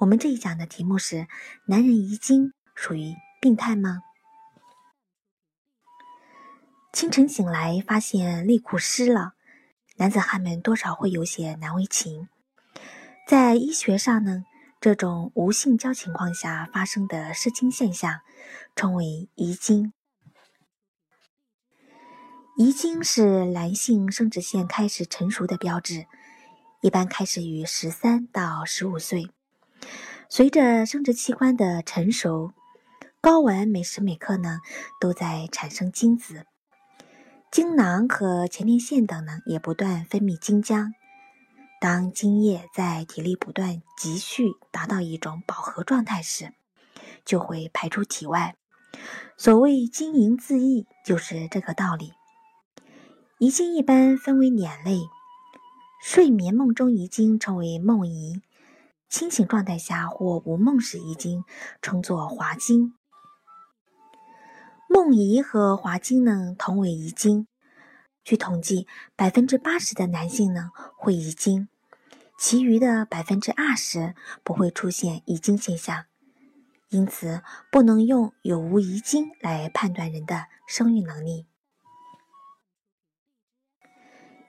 我们这一讲的题目是：男人遗精属于病态吗？清晨醒来发现内裤湿了，男子汉们多少会有些难为情。在医学上呢，这种无性交情况下发生的失精现象称为遗精。遗精是男性生殖腺开始成熟的标志，一般开始于十三到十五岁。随着生殖器官的成熟，睾丸每时每刻呢都在产生精子，精囊和前列腺等呢也不断分泌精浆。当精液在体内不断积蓄，达到一种饱和状态时，就会排出体外。所谓精盈自溢，就是这个道理。遗精一般分为两类，睡眠梦中遗精称为梦遗。清醒状态下或无梦时遗精，称作滑精。梦遗和滑精呢，同为遗精。据统计，百分之八十的男性呢会遗精，其余的百分之二十不会出现遗精现象。因此，不能用有无遗精来判断人的生育能力。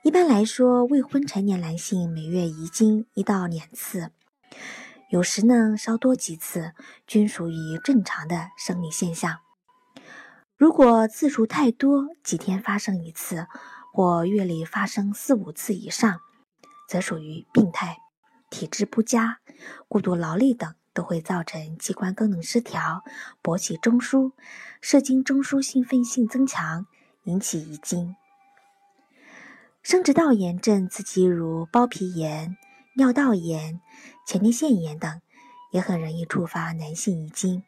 一般来说，未婚成年男性每月遗精一到两次。有时呢，稍多几次，均属于正常的生理现象。如果次数太多，几天发生一次，或月里发生四五次以上，则属于病态。体质不佳、过度劳累等，都会造成器官功能失调，勃起中枢、射精中枢兴奋性增强，引起遗精。生殖道炎症刺激如包皮炎。尿道炎、前列腺炎等也很容易触发男性遗精。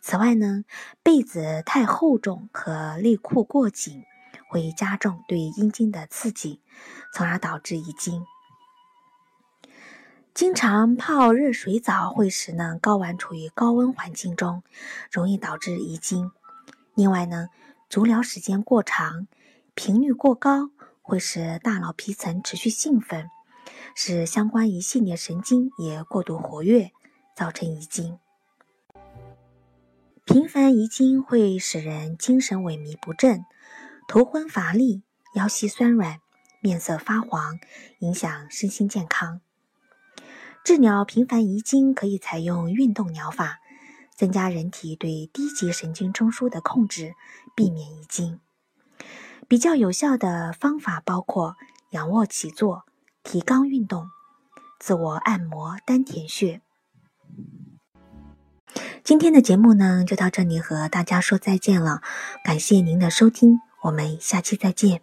此外呢，被子太厚重和内裤过紧会加重对阴茎的刺激，从而导致遗精。经常泡热水澡会使呢睾丸处于高温环境中，容易导致遗精。另外呢，足疗时间过长、频率过高会使大脑皮层持续兴奋。使相关一系列神经也过度活跃，造成遗精。频繁遗精会使人精神萎靡不振、头昏乏力、腰膝酸软、面色发黄，影响身心健康。治疗频繁遗精可以采用运动疗法，增加人体对低级神经中枢的控制，避免遗精。比较有效的方法包括仰卧起坐。提肛运动，自我按摩丹田穴。今天的节目呢，就到这里，和大家说再见了。感谢您的收听，我们下期再见。